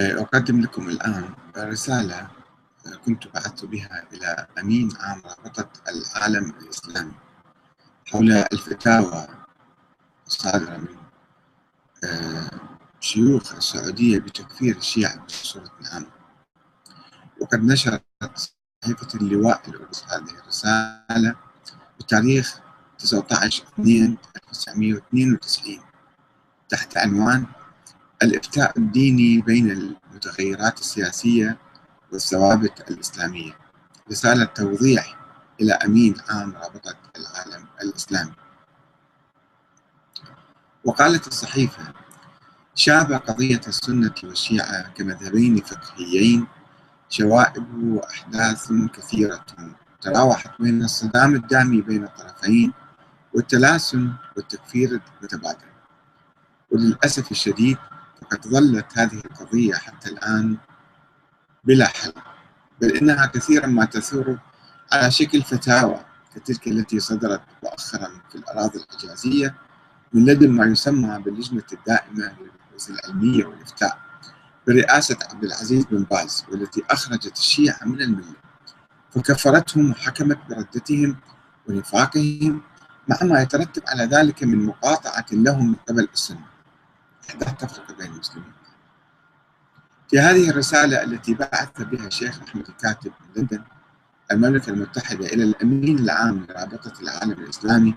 أقدم لكم الآن رسالة كنت بعثت بها إلى أمين عام رابطة العالم الإسلامي حول الفتاوى الصادرة من شيوخ السعودية بتكفير الشيعة بصورة عامة. وقد نشرت صحيفة اللواء الأردن هذه الرسالة بتاريخ 19 2 1992 تحت عنوان الإفتاء الديني بين المتغيرات السياسية والثوابت الإسلامية. رسالة توضيح إلى أمين عام رابطة العالم الإسلامي. وقالت الصحيفة شاب قضية السنة والشيعة كمذهبين فقهيين شوائب وأحداث كثيرة تراوحت بين الصدام الدامي بين الطرفين والتلاسن والتكفير المتبادل. وللأسف الشديد فقد ظلت هذه القضية حتى الآن بلا حل. بل إنها كثيرا ما تثور على شكل فتاوى كتلك التي صدرت مؤخرا في الأراضي الحجازية من لدن ما يسمى باللجنة الدائمة للبحوث العلمية والإفتاء برئاسة عبد العزيز بن باز والتي أخرجت الشيعة من الملة فكفرتهم وحكمت بردتهم ونفاقهم مع ما يترتب على ذلك من مقاطعة لهم من قبل السنة. تفرق بين المسلمين. في هذه الرسالة التي بعث بها الشيخ أحمد الكاتب من لندن المملكة المتحدة إلى الأمين العام لرابطة العالم الإسلامي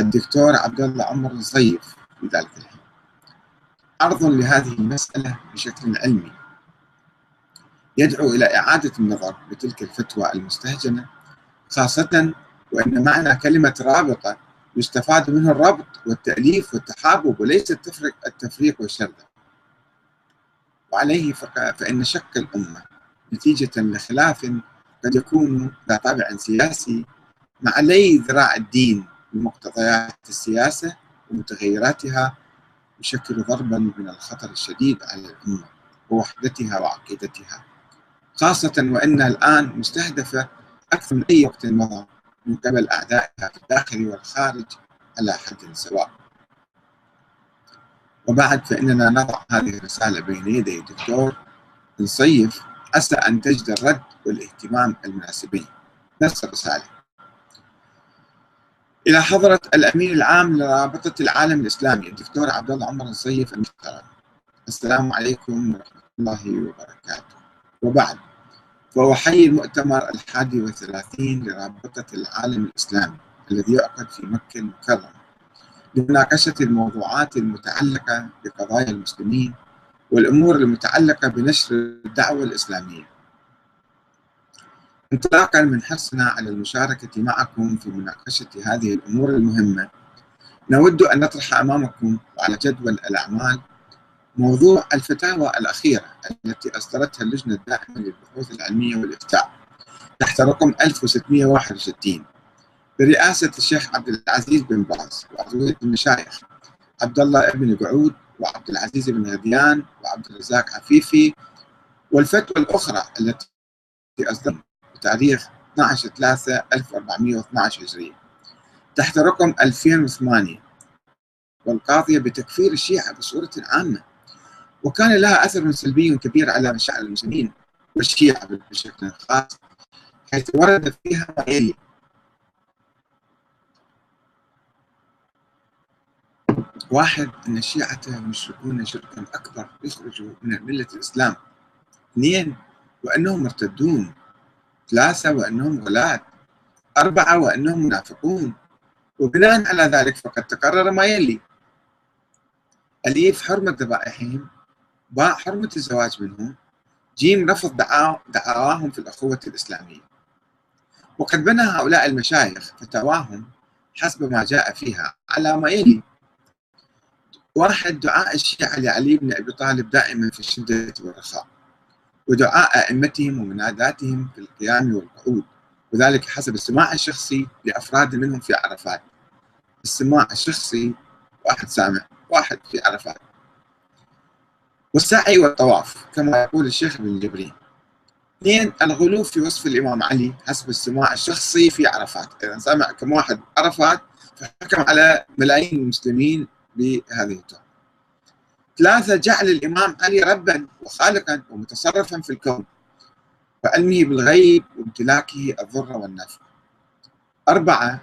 الدكتور عبد الله عمر الصيف في ذلك الحين. عرض لهذه المسألة بشكل علمي. يدعو إلى إعادة النظر بتلك الفتوى المستهجنة خاصة وأن معنى كلمة رابطة يستفاد منه الربط والتأليف والتحابب وليس التفريق, التفريق والشردة وعليه فإن شك الأمة نتيجة لخلاف قد يكون ذا طابع سياسي مع لي ذراع الدين بمقتضيات السياسة ومتغيراتها يشكل ضربا من الخطر الشديد على الأمة ووحدتها وعقيدتها. خاصة وأنها الآن مستهدفة أكثر من أي وقت مضى. من قبل أعدائها في الداخل والخارج على حد سواء. وبعد فإننا نضع هذه الرسالة بين يدي الدكتور نصيف عسى أن تجد الرد والاهتمام المناسبين نفس الرسالة. إلى حضرة الأمين العام لرابطة العالم الإسلامي الدكتور عبد الله عمر نصيف المحترم. السلام عليكم ورحمة الله وبركاته. وبعد. وأحيي المؤتمر الحادي والثلاثين لرابطة العالم الإسلامي الذي يعقد في مكة المكرمة لمناقشة الموضوعات المتعلقة بقضايا المسلمين والأمور المتعلقة بنشر الدعوة الإسلامية. انطلاقا من حرصنا على المشاركة معكم في مناقشة هذه الأمور المهمة نود أن نطرح أمامكم وعلى جدول الأعمال موضوع الفتاوى الأخيرة التي أصدرتها اللجنة الدائمة للبحوث العلمية والإفتاء. تحت رقم 1661 برئاسة الشيخ عبد العزيز بن باز وعضوية المشايخ عبد الله بن قعود وعبد العزيز بن غديان وعبد الرزاق عفيفي. والفتوى الأخرى التي أصدرت بتاريخ 12 3 1412 هجرية. تحت رقم 2008 والقاضية بتكفير الشيعة بصورة عامة. وكان لها أثر سلبي كبير على مشاعر المسلمين والشيعة بشكل خاص حيث ورد فيها ما يلي واحد أن الشيعة يشركون شركا أكبر يخرجوا من ملة الإسلام. اثنين وأنهم مرتدون. ثلاثة وأنهم غلاة. أربعة وأنهم منافقون. وبناء على ذلك فقد تقرر ما يلي. أليف حرمة ذبائحهم باء حرمة الزواج منهم جيم رفض دعاواهم في الأخوة الإسلامية. وقد بنى هؤلاء المشايخ فتاواهم حسب ما جاء فيها على ما يلي. واحد دعاء الشيعة لعلي بن أبي طالب دائما في الشدة والرخاء ودعاء أئمتهم ومناداتهم في القيام والقعود وذلك حسب السماع الشخصي لأفراد منهم في عرفات. السماع الشخصي واحد سامع واحد في عرفات. والسعي والطواف كما يقول الشيخ ابن جبرين اثنين الغلو في وصف الإمام علي حسب السماع الشخصي في عرفات. إذا سمع كم واحد عرفات فحكم على ملايين المسلمين بهذه التهمة ثلاثة جعل الإمام علي ربا وخالقا ومتصرفا في الكون وعلمه بالغيب وامتلاكه الضر والنفع. أربعة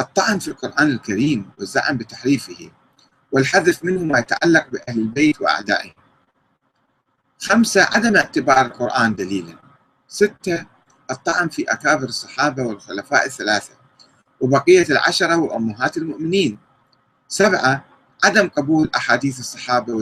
الطعن في القرآن الكريم والزعم بتحريفه والحذف منه ما يتعلق بأهل البيت وأعدائهم خمسة عدم اعتبار القرآن دليلا. ستة الطعن في أكابر الصحابة والخلفاء الثلاثة وبقية العشرة وأمهات المؤمنين. سبعة عدم قبول أحاديث الصحابة